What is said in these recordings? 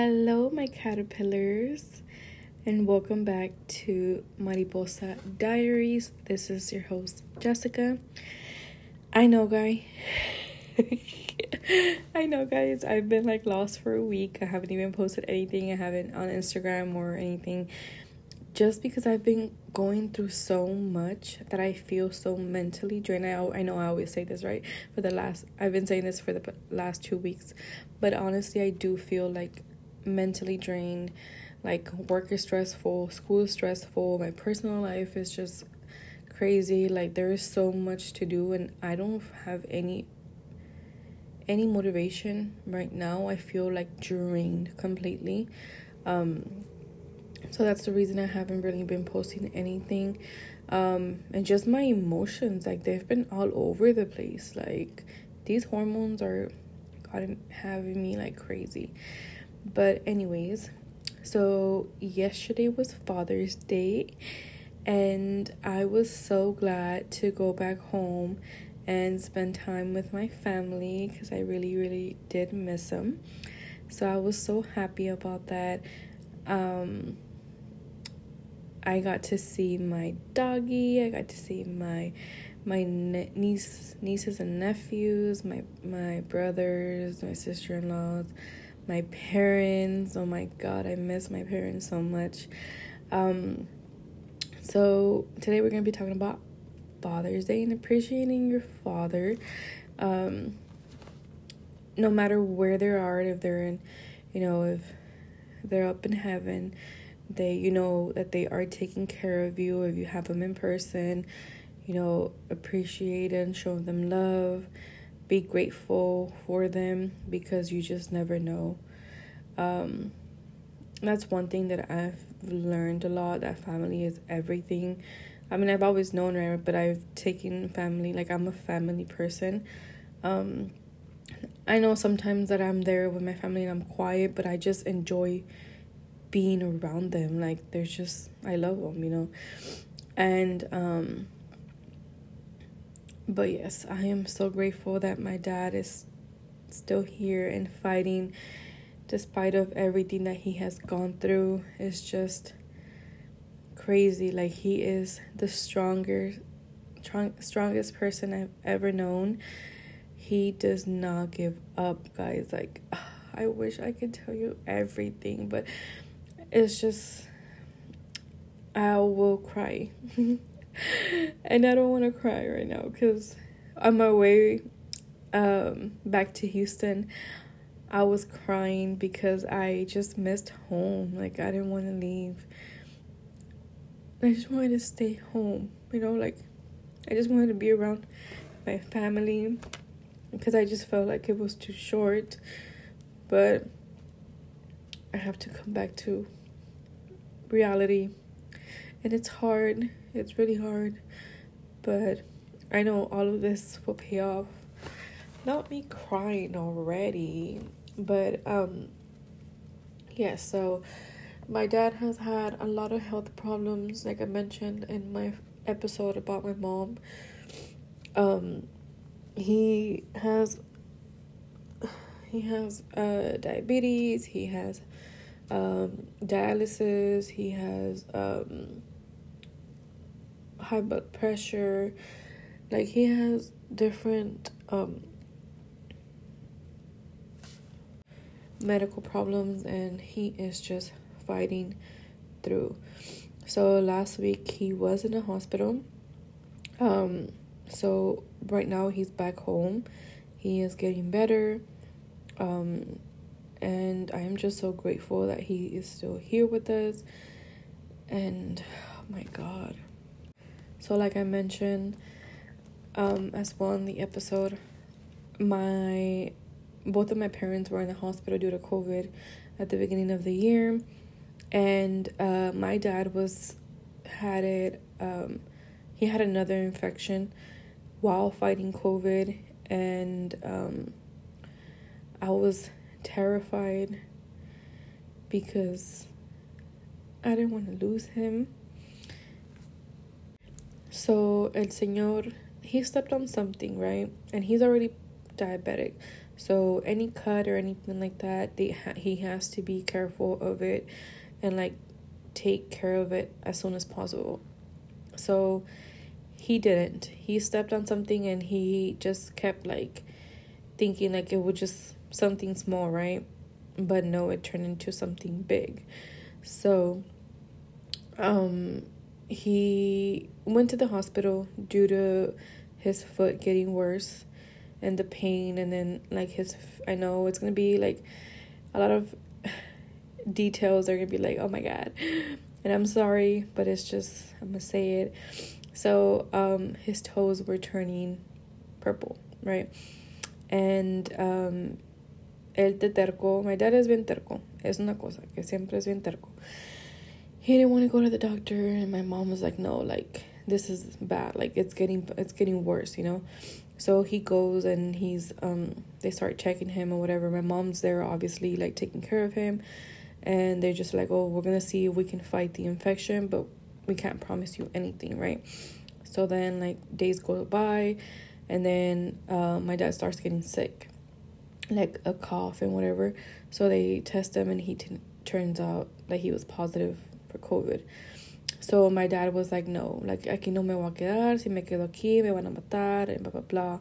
Hello, my caterpillars, and welcome back to Mariposa Diaries. This is your host, Jessica. I know, guy. I know, guys. I've been like lost for a week. I haven't even posted anything. I haven't on Instagram or anything just because I've been going through so much that I feel so mentally drained. I, I know I always say this, right? For the last, I've been saying this for the last two weeks, but honestly, I do feel like mentally drained. Like, work is stressful, school is stressful, my personal life is just crazy. Like, there is so much to do, and I don't have any any motivation right now. I feel like drained completely. Um, so that's the reason I haven't really been posting anything. Um, and just my emotions, like they've been all over the place. Like these hormones are gotten having me like crazy. But anyways, so yesterday was Father's Day and I was so glad to go back home and spend time with my family because I really really did miss them. So I was so happy about that. Um I got to see my doggy. I got to see my my niece nieces and nephews, my my brothers, my sister-in-laws, my parents. Oh my god, I miss my parents so much. Um so today we're to be talking about Father's Day and appreciating your father. Um no matter where they are, if they're in, you know, if they're up in heaven, they you know that they are taking care of you if you have them in person you know appreciate and show them love be grateful for them because you just never know. Um that's one thing that i've learned a lot that family is everything. I mean i've always known right but i've taken family like i'm a family person. Um i know sometimes that i'm there with my family and i'm quiet but i just enjoy being around them. Like there's just i love them you know? And um but yes i am so grateful that my dad is still here and fighting despite of everything that he has gone through. It's just crazy. Like he is the stronger strong, strongest person i've ever known. He does not give up guys. Like i wish i could tell you everything but it's just I will cry. and I don't want to cry right now because on my way um, back to Houston, I was crying because I just missed home. Like, I didn't want to leave. I just wanted to stay home, you know, like, I just wanted to be around my family because I just felt like it was too short. But I have to come back to reality. And it's hard. It's really hard. But I know all of this will pay off. Not me crying already, but um yeah, so my dad has had a lot of health problems like I mentioned in my episode about my mom. Um he has he has uh diabetes, he has um, dialysis, he has um, high blood pressure. Like, he has different um, medical problems, and he is just fighting through. So, last week he was in the hospital. Um, so, right now he's back home. He is getting better. Um, and I am just so grateful that he is still here with us. And oh my God. So, like I mentioned, um, as well in the episode, my both of my parents were in the hospital due to COVID at the beginning of the year, and uh, my dad was had it. Um, he had another infection while fighting COVID, and um, I was terrified because I didn't want to lose him. So, El Señor, he stepped on something, right? And he's already diabetic. So any cut or anything like that, they ha- he has to be careful of it and like take care of it as soon as possible. So he didn't. He stepped on something and he just kept like thinking like it was just something small, right? But no, it turned into something big. So um he went to the hospital due to his foot getting worse and the pain and then like his I know it's to be like a lot of details are to be like oh my god. And I'm sorry, but it's just I'm to say it. So, um his toes were turning purple, right? And um el te terco, my dad is bien terco. Es una cosa que siempre es bien terco. He didn't want to go to the doctor and my mom was like, "No, like this is bad. Like it's getting it's getting worse, you know?" So he goes and he's um they start checking him or whatever. My mom's there obviously like taking care of him and they're just like, "Oh, we're to see if we can fight the infection, but we can't promise you anything, right?" So then like days go by and then uh, my dad starts getting sick. Like a cough and whatever. So they test him and he t- turns out that he was positive for COVID. So my dad was like, no, like aquí no me voy a quedar, si me quedo aquí me van a matar, and blah, blah, blah.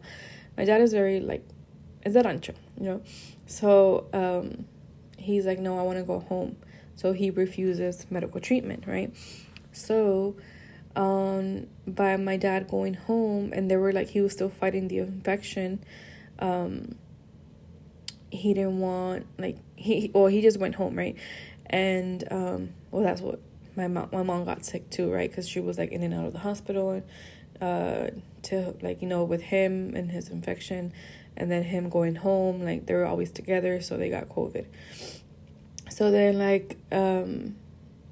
My dad is very like, es de rancho, you know? So um, he's like, no, I want to go home. So he refuses medical treatment, right? So um, by my dad going home, and they were like, he was still fighting the infection. Um, he didn't want like he well he just went home right and um well that's what my mom my mom got sick too, right? Because she was like in and out of the hospital, and uh, to like you know with him and his infection, and then him going home, like they were always together, so they got COVID. So then like um,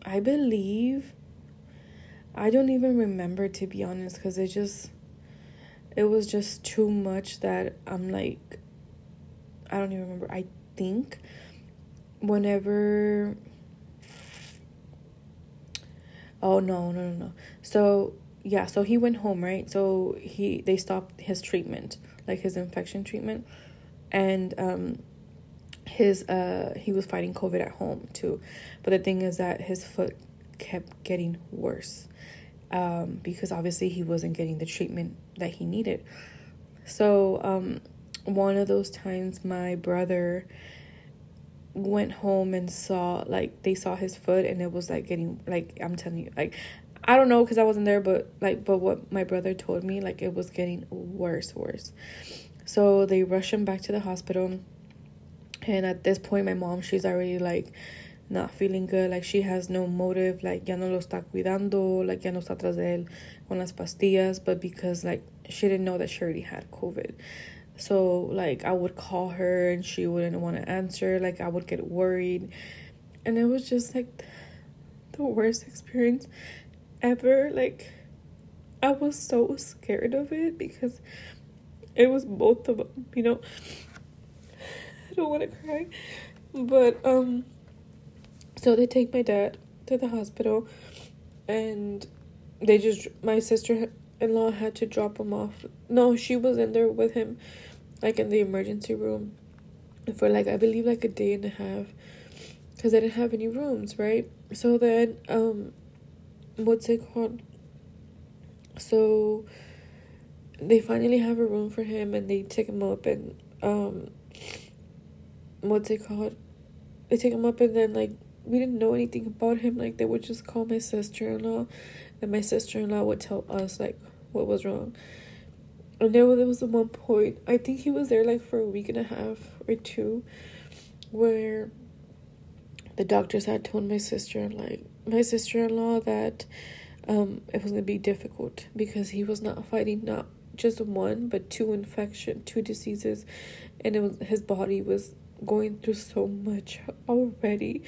I believe. I don't even remember to be honest, because it just it was just too much that I'm like I don't even remember. I think whenever Oh no, no, no, no. So yeah, so he went home, right? So he they stopped his treatment, like his infection treatment, and um, his uh he was fighting COVID at home too, but the thing is that his foot kept getting worse, um, because obviously he wasn't getting the treatment that he needed. So um, one of those times, my brother went home and saw like they saw his foot and it was like getting like I'm telling you like I don't know because I wasn't there but like but what my brother told me like it was getting worse worse. So they rush him back to the hospital and at this point my mom she's already like not feeling good like she has no motive like ya no lo está cuidando like ya no está tras de él con las pastillas but because like she didn't know that she already had covid so like I would call her and she wouldn't want to answer. Like I would get worried. And it was just like the worst experience ever. Like I was so scared of it because it was both of them, you know. I don't want to cry. But um so they take my dad to the hospital and they just my sister in law had to drop him off. No, she was in there with him, like in the emergency room, for like I believe like a day and a half, because they didn't have any rooms, right? So then, um, what's it called? So they finally have a room for him, and they take him up, and um, what's it called? They take him up, and then like we didn't know anything about him. Like they would just call my sister in law and my sister-in-law would tell us like what was wrong there was, there was one point i think he was there like for a week and a half or two where the doctors had told my sister like my sister-in-law that um it was gonna be difficult because he was not fighting not just one but two infection two diseases and it was his body was going through so much already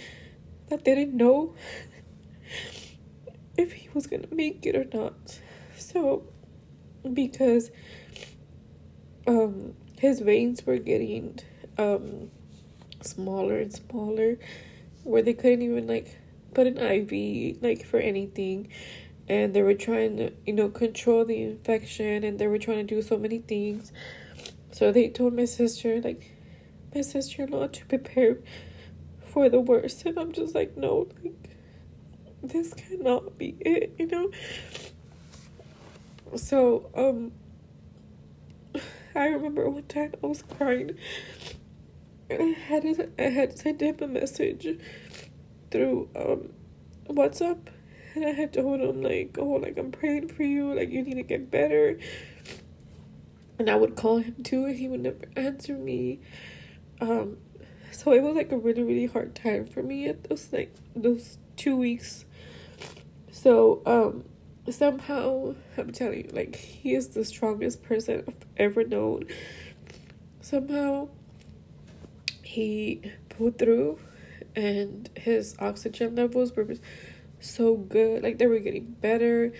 that they didn't know if he was gonna make it or not. So, because um, his veins were getting um, smaller and smaller, where they couldn't even like put an IV like for anything, and they were trying to you know control the infection, and they were trying to do so many things. So they told my sister like my sister law to prepare for the worst. And I'm just like, no, like, this cannot be it, you know? So, um, I remember one time I was crying. And I had it, I had sent him a message through um WhatsApp and I had told him like, oh, like I'm praying for you, like you need to get better. And I would call him too, and he would never answer me. Um, so it was like a really really hard time for me at those like those two weeks. So um, somehow I'm telling you, like he is the strongest person I've ever known. Somehow he pulled through, and his oxygen levels were so good. Like they were getting better.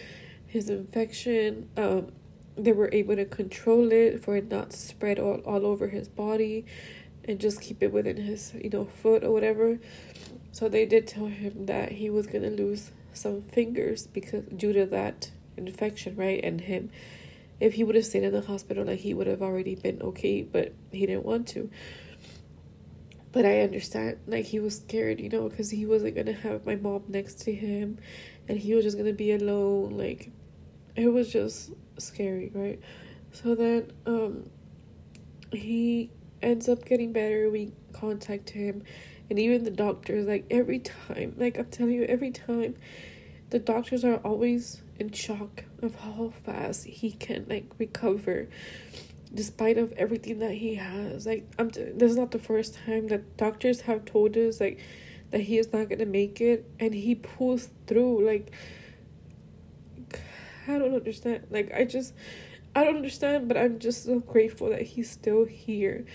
His infection, um, they were able to control it for it not spread all, all over his body and just keep it within his, you know, foot or whatever. So they did tell him that he was gonna lose some fingers because due to that infection, right? And him if he would have stayed in the hospital, like he would have already been okay, but he didn't want to. But I understand, like, he was scared, you know, because he wasn't gonna have my mom next to him and he was just gonna be alone. Like, it was just scary, right? So then, um, he ends up getting better. We contact him, and even the doctors, like, every time, like, I'm telling you, every time, the doctors are always in shock of how fast he can, like, recover despite of everything that he has. Like i'm t- this is not the first time that doctors have told us like that he is not gonna make it. And he pulls through like i don't understand. Like i just i don't understand but i'm just so grateful that he's still here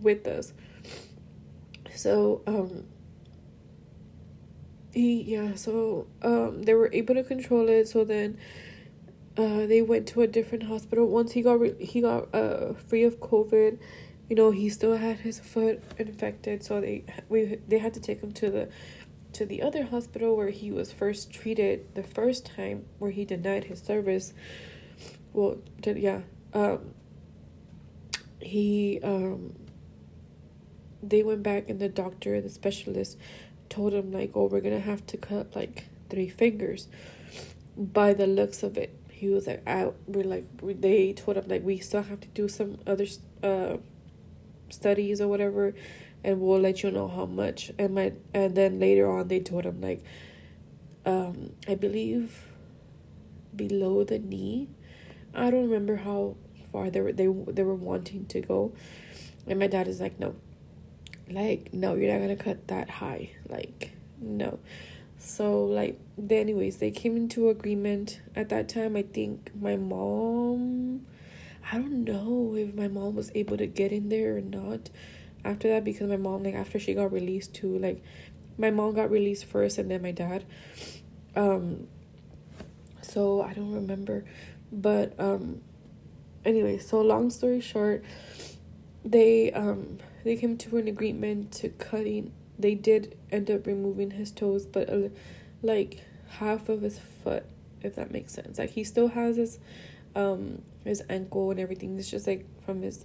with us so um he yeah so um they were able to control it so then uh, they went to a different hospital. Once he got re- he got uh free of COVID, you know he still had his foot infected, so they we they had to take him to the to the other hospital where he was first treated the first time where he denied his service. Well, did yeah um. He um. They went back and the doctor, the specialist, told him like, "Oh, we're gonna have to cut like three fingers." By the looks of it, he was like, I we're like they told him like we still have to do some other uh studies or whatever, and we'll let you know how much. And my and then later on they told him like, um, I believe below the knee. I don't remember how far they were they they were wanting to go, and my dad is like, no, like no, you're not gonna cut that high, like no. So like anyways, they came into agreement at that time. I think my mom I don't know if my mom was able to get in there or not after that because my mom like after she got released too, like my mom got released first and then my dad. Um so I don't remember. But um anyway, so long story short, they um they came to an agreement to cutting they did end up removing his toes, but uh, like half of his foot, if that makes sense. Like he still has his um his ankle and everything. It's just like from his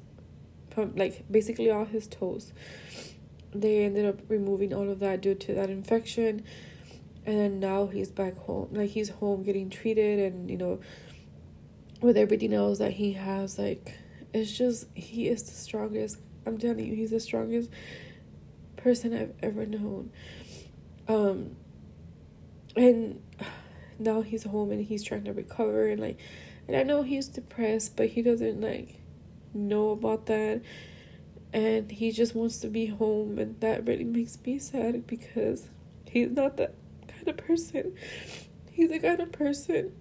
from like basically all his toes. They ended up removing all of that due to that infection. And then now he's back home. Like he's home getting treated and you know with everything else that he has like it's just he is the strongest. I'm telling you, he's the strongest person I've ever known. Um, and now he's home and he's trying to recover and like, and I know he's depressed, but he doesn't like know about that, and he just wants to be home, and that really makes me sad because he's not that kind of person. He's the kind of person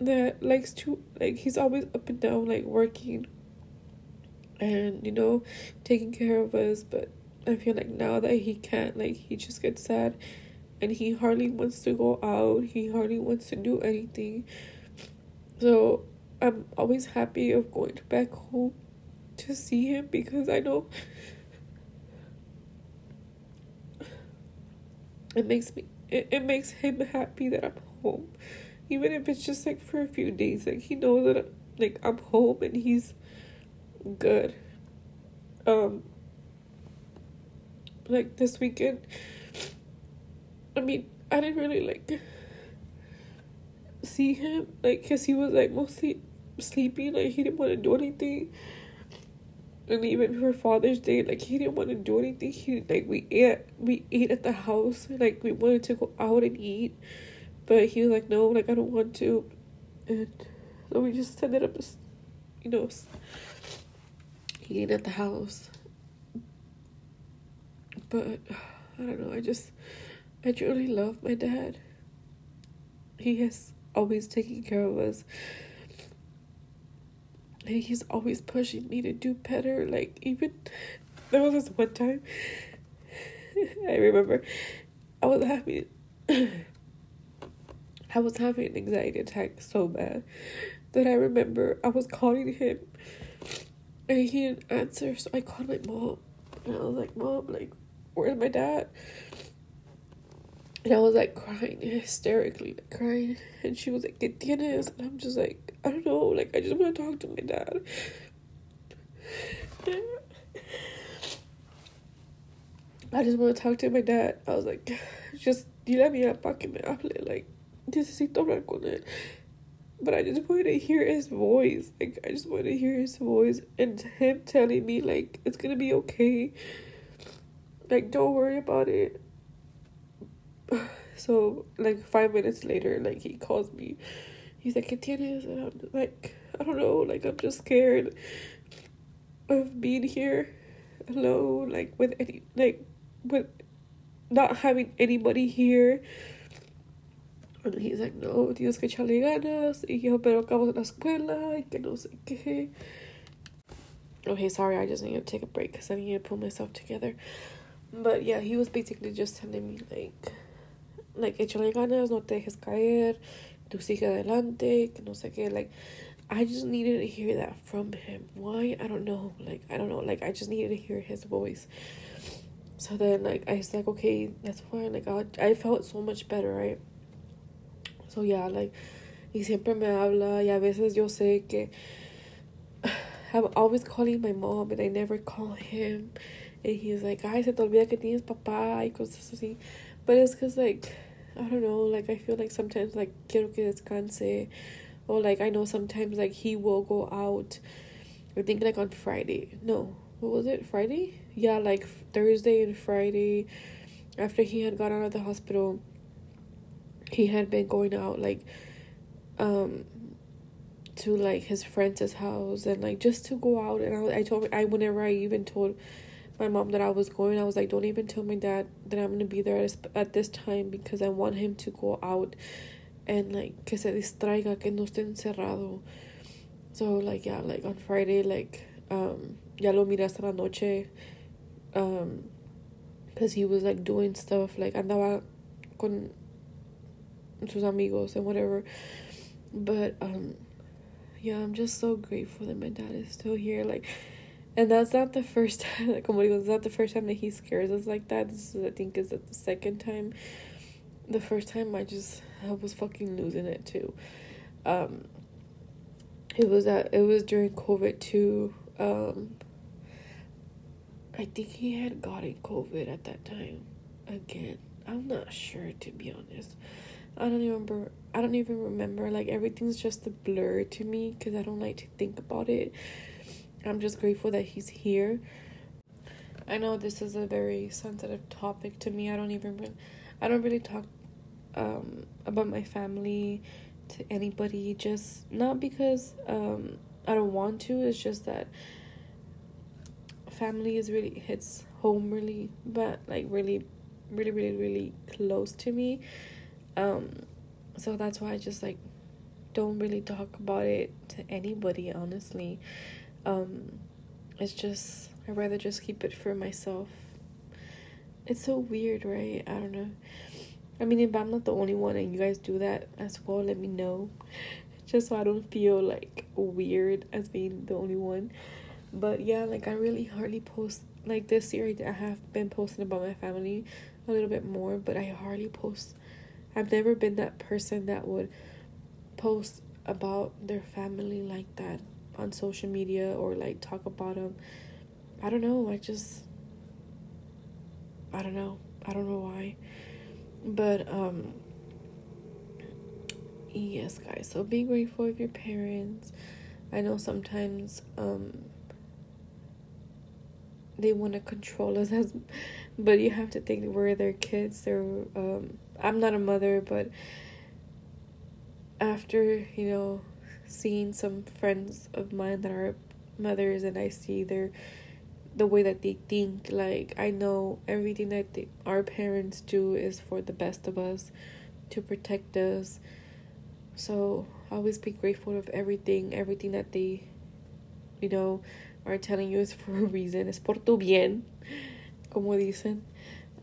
that likes to like he's always up and down like working and you know taking care of us but I feel like now that he can't, like, he just gets sad and he hardly wants to go out, he hardly wants to do anything. So I'm always happy of going back home to see him because I know it makes me it, it makes him happy that I'm home. Even if it's just like for a few days. Like he knows that like I'm home and he's good. Um like this weekend. I mean, I didn't really like see him, like, cause he was like mostly sleeping, like he didn't want to do anything. And even for Father's Day, like he didn't want to do anything. He like we ate we ate at the house. Like we wanted to go out and eat, but he was like, no, like I don't want to, and so we just ended up, just, you know, eating at the house. But I don't know. I just I truly love my dad. He has always taken care of us And he's always pushing me to do better. Like even there was this one time I remember I was having I was having an anxiety attack so bad that I remember I was calling him and he didn't answer, so I called my mom and I was like, Mom, like, where's my dad? And I was like crying hysterically, like crying. And she was like, ¿Qué tienes? And I'm just like, I don't know, like, I just want to talk to my dad. I just want to talk to my dad. I was like, just dile a mi papá que me hable. Like, necesito hablar con él. But I just wanted to hear his voice. Like, I just wanted to hear his voice and him telling me, like, it's gonna be okay. Like, don't worry about it. So, like, five minutes later, like, he calls me he's like, ¿Qué tienes? And I'm like, I don't know, like, I'm just scared of being here alone, like, with any, like, with not having anybody here. And he's like, no, tienes que echarle ganas. Y yo, pero de la escuela y que no sé qué. Okay, sorry, I just need to take a break because I need to pull myself together. But yeah, he was basically just telling me, like, like, échale ganas, no te dejes caer, tú sigue adelante, que no sé qué, like, I just needed to hear that from him. Why? I don't know. Like, I don't know. Like, I just needed to hear his voice. So then, like, I was like, okay, that's fine. Like, I, I felt so much better, right? So, yeah, like, y siempre me habla, y a veces yo sé que I'm always calling my mom, and I never call him. And he's like, ay, se te olvida que tienes papá, y cosas así. But it's because, like, I don't know, like I feel like sometimes like quiero que descanse or like I know sometimes like he will go out I think like on Friday. No, what was it? Friday? Yeah, like Thursday and Friday after he had got out of the hospital he had been going out like um to like his friend's house and like just to go out and I, I told I whenever I even told my mom that I was going. I was like, don't even tell my dad that I'm gonna be there at, at this time because I want him to go out and like que se distraiga, que no esté encerrado. So like yeah, like on Friday, like um, ya lo miré la noche, um, cause he was like doing stuff like andaba con sus amigos and whatever. But um, yeah, I'm just so grateful that my dad is still here. Like and that's not the first time, like, como digo, it's not the first time that he scares us like that. This is, I think, is the second time. The first time I just, I was fucking losing it too. Um, it was that, it was during COVID too. Um, I think he had gotten COVID at that time again. I'm not sure to be honest. I don't even remember. I don't even remember. Like everything's just a blur to me because I don't like to think about it. I'm just grateful that he's here. I know this is a very sensitive topic to me. I don't even really, I don't really talk um, about my family to anybody just not because um, I don't want to. It's just that family is really hits home really but like really really really really close to me um so that's why I just like don't really talk about it to anybody honestly um, it's just, I'd rather just keep it for myself. It's so weird, right? I don't know. I mean, if I'm not the only one and you guys do that as well, let me know. Just so I don't feel like weird as being the only one. But yeah, like I really hardly post like this year I have been posting about my family a little bit more, but I hardly post I've never been that person that would post about their family like that on social media or like talk about them. I don't know. I just I don't know. I don't know why. But um yes, guys. So be grateful of your parents. I know sometimes um they want to control us as but you have to think we're their kids. They're um I'm not a mother, but after, you know, seeing some friends of mine that are mothers and I see their the way that they think like I know everything that they, our parents do is for the best of us to protect us. So always be grateful of everything. Everything that they you know are telling you is for a reason. Es por tu bien como dicen.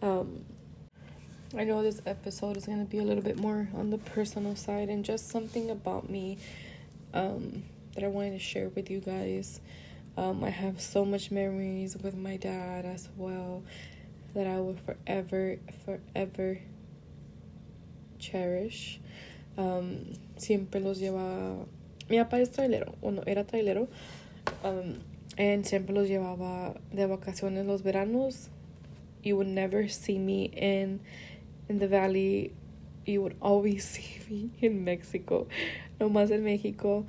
Um I know this episode is going to be a little bit more on the personal side and just something about me um, that I wanted to share with you guys. Um, I have so much memories with my dad as well that I will forever, forever cherish. Um, siempre los llevaba. Mi papá es trailero, o no, era trailero. Um, and siempre los llevaba de vacaciones los veranos. You would never see me in in the valley, you would always see me in Mexico. No más en México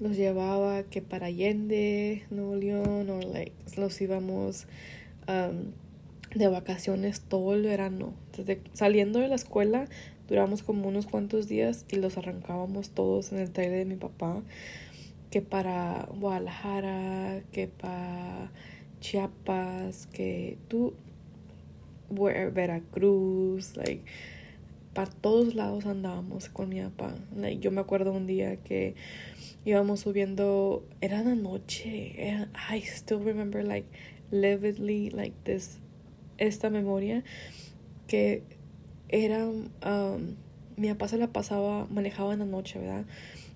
los llevaba que para Allende, Nuevo León, o like, los íbamos um, de vacaciones todo el verano. Desde saliendo de la escuela, duramos como unos cuantos días y los arrancábamos todos en el trailer de mi papá. Que para Guadalajara, que para Chiapas, que tú Veracruz, like para todos lados andábamos con mi papá. Like, yo me acuerdo un día que íbamos subiendo, era la noche, I still remember like vividly like this, esta memoria que era, um, mi papá se la pasaba, manejaba en la noche, ¿verdad?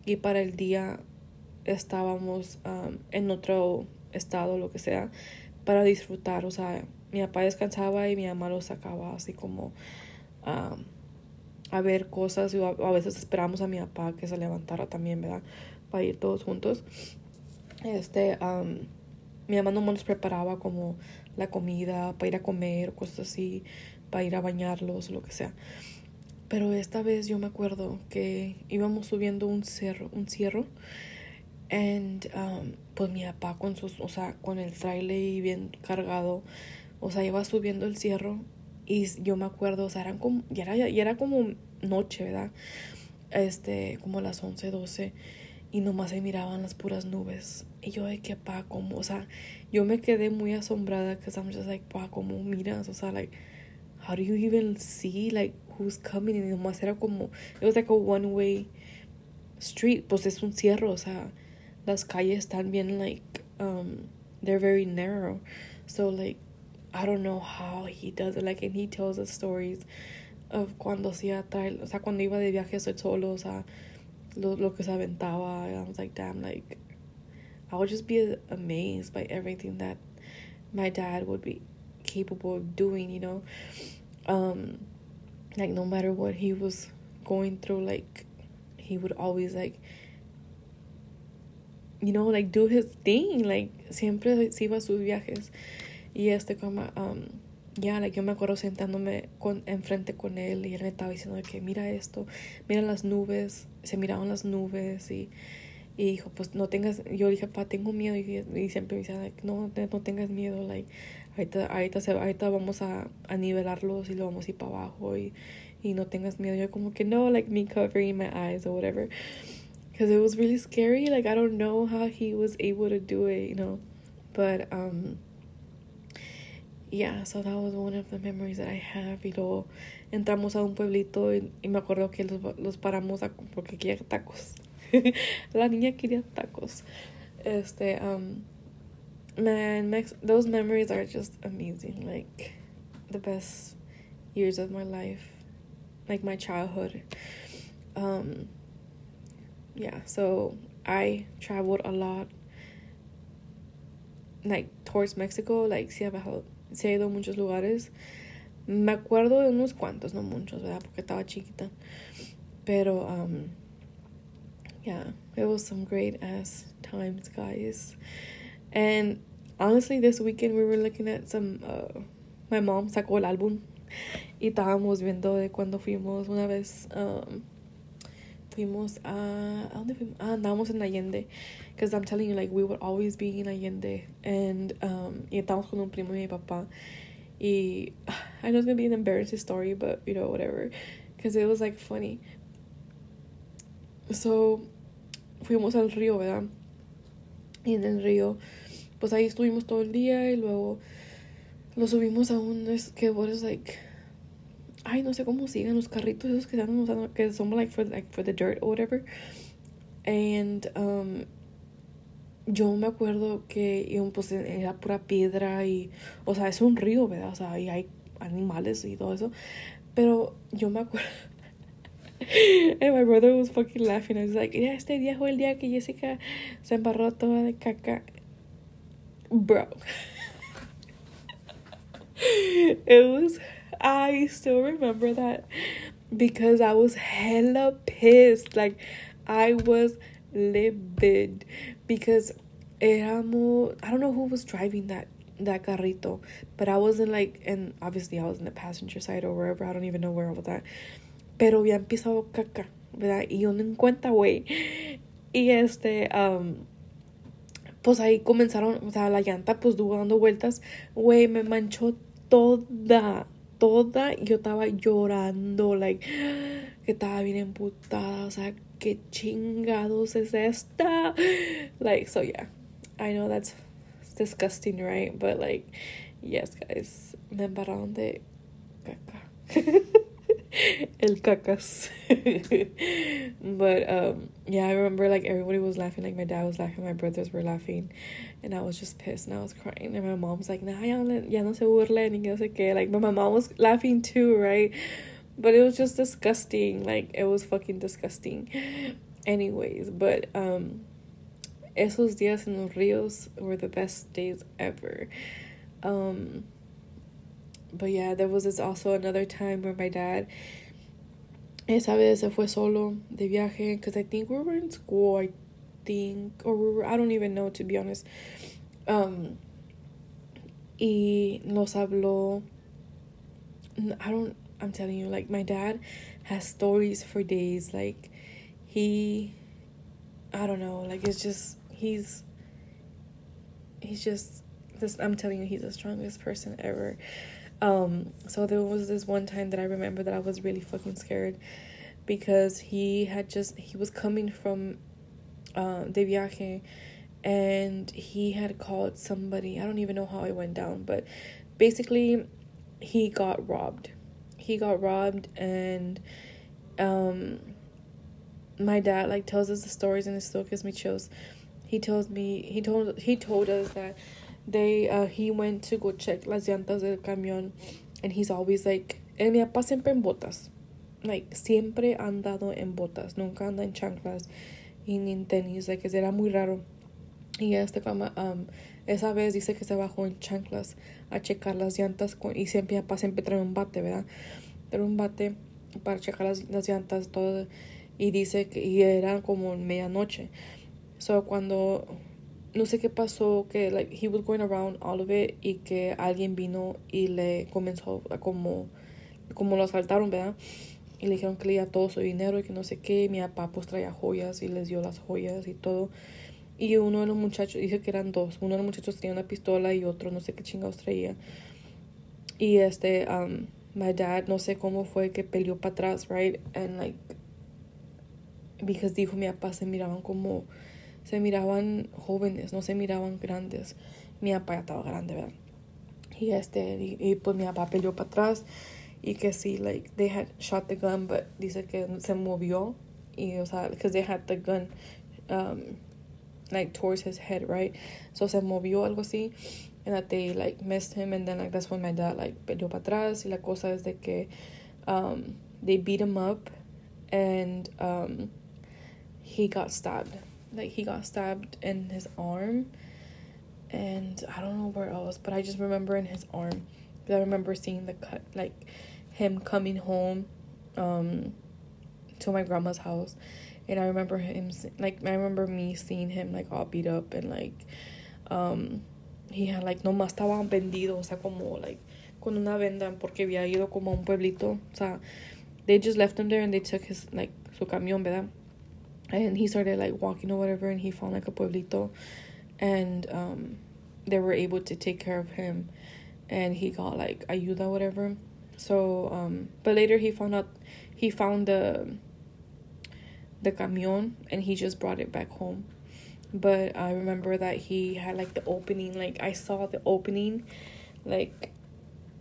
Y para el día estábamos um, en otro estado, lo que sea, para disfrutar, o sea, mi papá descansaba y mi mamá lo sacaba así como a ver cosas y a, veces esperamos a mi papá que se levantara también, ¿verdad? Para ir todos juntos. Este, mi mamá no nos preparaba como la comida para ir a comer, cosas así, para ir a bañarlos o lo que sea. Pero esta vez yo me acuerdo que íbamos subiendo un cerro, un cierro. And pues mi papá con sus, o sea, con el trailer bien cargado o sea, iba subiendo el cierro y yo me acuerdo, o sea, eran como, ya era, ya era como noche, ¿verdad? Este, como las 11, 12 y nomás se miraban las puras nubes. Y yo de que, pa, como, o sea, yo me quedé muy asombrada because I'm just like, pa, como miras, o sea, like, how do you even see, like, who's coming? Y nomás era como, it was like a one way street, pues es un cierro, o sea, las calles están bien, like, um, they're very narrow. So, like, I don't know how he does it. Like, and he tells us stories of cuando hacía trail, o sea, cuando iba de viaje solo, o sea, lo, lo que se aventaba. I was like, damn, like, I would just be amazed by everything that my dad would be capable of doing, you know? Um, like, no matter what he was going through, like, he would always, like, you know, like, do his thing. Like, siempre se iba a sus viajes. Y este como, um, ya, yo me acuerdo sentándome con, enfrente con él y él me estaba diciendo que mira esto, mira las nubes, se miraban las nubes y, y dijo, pues no tengas, yo dije, pa, tengo miedo y, y siempre me decía, no, no tengas miedo, like, ahorita, ahorita, se, ahorita vamos a, a nivelarlos y lo vamos a ir para abajo y, y no tengas miedo. Yo como que no, like me covering my eyes or whatever. Because it was really scary. Like, I don't know how he was able to do it, you know. But, um, yeah, so that was one of the memories that I have. Y luego entramos a un pueblito y, y me acuerdo que los, los paramos a, porque quería tacos. La niña quería tacos. Este, um, man, those memories are just amazing. Like, the best years of my life. Like, my childhood. Um, yeah, so I traveled a lot. Like, towards Mexico. Like, sí, viajado se ha ido a muchos lugares. Me acuerdo de unos cuantos, no muchos, ¿verdad? Porque estaba chiquita. Pero, um, yeah, it was some great ass times, guys. And honestly, this weekend we were looking at some uh, my mom sacó el álbum y estábamos viendo de cuando fuimos una vez um, fuimos a ¿a dónde fuimos? Ah, andábamos en Allende because I'm telling you like we would always be in Allende and um, y estábamos con un primo de mi papá y I know it's gonna be an embarrassing story but you know whatever because it was like funny. So fuimos al río verdad y en el río pues ahí estuvimos todo el día y luego lo subimos a un was like ay no sé cómo sigan los carritos esos que están usando que son like for like for the dirt or whatever. And um yo me acuerdo que pues era pura piedra y o sea es un río verdad o sea y hay animales y todo eso pero yo me acuerdo and my brother was fucking laughing. I was like, yeah, este día el día que Jessica se embarró toda de caca. Bro. it was, I still remember that because I was hella pissed. Like, I was livid because éramos, I don't know who was driving that that carrito, but I wasn't like, and obviously I was in the passenger side or wherever. I don't even know where I was at. Pero había empezado caca, ¿verdad? Y yo no en cuenta, güey. Y este, um, pues ahí comenzaron, o sea, la llanta pues estuvo dando vueltas, güey, me manchó toda, toda, yo estaba llorando, like, estaba bien emputada, o sea, qué chingados es esta, like, so yeah, I know that's disgusting, right, but like, yes, guys, me embarraron de caca. El cacas. but um yeah, I remember like everybody was laughing, like my dad was laughing, my brothers were laughing, and I was just pissed and I was crying. And my mom was like, nah, ya no, ya no se burlen, y no sé qué. Like, but my mom was laughing too, right? But it was just disgusting. Like, it was fucking disgusting. Anyways, but um, esos días en los ríos were the best days ever. Um, but yeah, there was this also another time where my dad esa vez se fue solo de viaje because I think we were in school, I think, or we were, I don't even know to be honest. Um, y nos habló. I don't. I'm telling you, like my dad has stories for days. Like he, I don't know. Like it's just he's. He's just this. I'm telling you, he's the strongest person ever. Um, so there was this one time that I remember that I was really fucking scared because he had just he was coming from uh, de viaje and he had called somebody. I don't even know how it went down, but basically he got robbed. He got robbed and um my dad like tells us the stories and it still gives me chills. He tells me he told he told us that they uh, he went to go check las llantas del camión and he's always like el mi papá siempre en botas. Like siempre andado en botas nunca anda en chanclas y ni en tenis like era muy raro. Y este um, esa vez dice que se bajó en chanclas a checar las llantas con, y siempre papá siempre trae un bate verdad trae un bate para checar las, las llantas todo y dice que y era como medianoche so cuando no sé qué pasó, que like he was going around all of it y que alguien vino y le comenzó a como, como lo asaltaron, ¿verdad? Y le dijeron que le iba todo su dinero y que no sé qué. Mi papá pues traía joyas y les dio las joyas y todo. Y uno de los muchachos, dice que eran dos, uno de los muchachos tenía una pistola y otro no sé qué chingados traía. Y este, um, my dad, no sé cómo fue que peleó para atrás, right? And like, because dijo mi papá se miraban como se miraban jóvenes, no se miraban grandes. Mi papá ya estaba grande, ¿verdad? Y este, y, pues mi papá peleó para atrás y que sí, like, they had shot the gun, but dice que se movió y, o sea, because they had the gun, um, like, towards his head, right? So se movió algo así, and that they, like, missed him, and then, like, that's when my dad, like, peleó para atrás, y la cosa es de que, um, they beat him up, and, um, he got stabbed like he got stabbed in his arm and I don't know where else, but I just remember in his arm. I remember seeing the cut, like him coming home um, to my grandma's house. And I remember him, like, I remember me seeing him, like, all beat up and, like, um, he had, like, no más estaba vendido, o sea, como, like, con una venda porque había ido como a un pueblito. O sea, they just left him there and they took his, like, su camión, ¿verdad? And he started, like, walking or whatever and he found, like, a pueblito. And um, they were able to take care of him. And he got, like, ayuda, whatever. So, um, but later he found out, he found the, the camión and he just brought it back home but I remember that he had like the opening, like I saw the opening, like,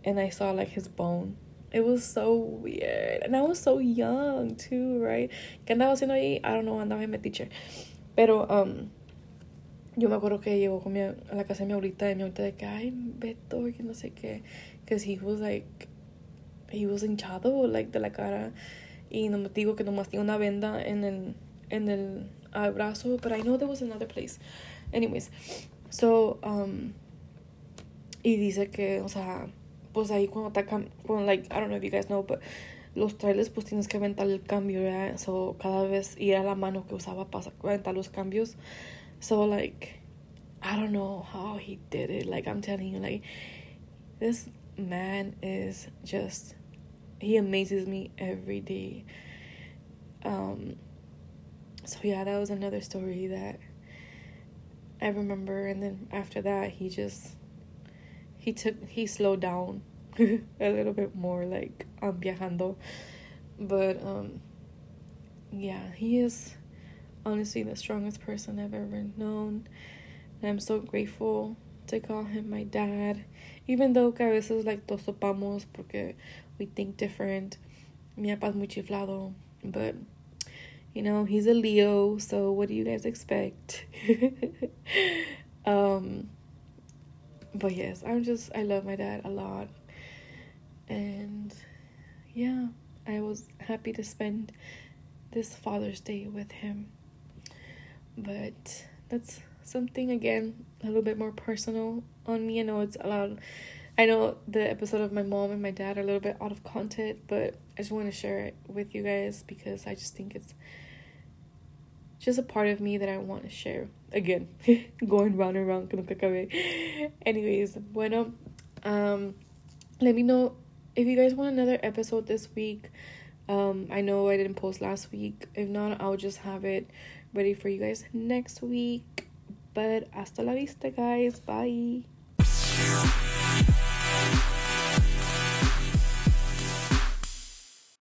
and I saw like his bone. It was so weird, and I was so young too, right? ¿Qué andaba haciendo ahí? I don't know, andaba en teacher. Pero, um, yo me acuerdo que llegó con mi, a la casa de mi abuelita y mi abuelita de que, ay, Beto, que no sé qué, because he was like, he was hinchado, like, de la cara, y no me digo que nomás tiene una venda en el, en el abrazo, but I know there was another place. Anyways, so, um, y dice que, o sea, pues ahí cuando atacan, bueno, like, I don't know if you guys know, but los trailers pues tienes que aventar el cambio, ¿verdad? So, cada vez ir a la mano que usaba para aventar los cambios. So, like, I don't know how he did it. Like, I'm telling you, like, this man is just, he amazes me every day. Um, so yeah, that was another story that I remember and then after that he just he took he slowed down a little bit more like um viajando. But um yeah, he is honestly the strongest person I've ever known. And I'm so grateful to call him my dad. Even though que a veces like todos topamos porque we think different. Mi papá es muy chiflado, but you know, he's a Leo, so what do you guys expect? um but yes, I'm just I love my dad a lot. And yeah, I was happy to spend this Father's Day with him. But that's something again a little bit more personal on me. I know it's a lot I know the episode of my mom and my dad are a little bit out of content, but I just want to share it with you guys because I just think it's just a part of me that I want to share. Again, going round and round. Anyways, bueno, um, let me know if you guys want another episode this week. Um, I know I didn't post last week. If not, I'll just have it ready for you guys next week. But hasta la vista, guys. Bye.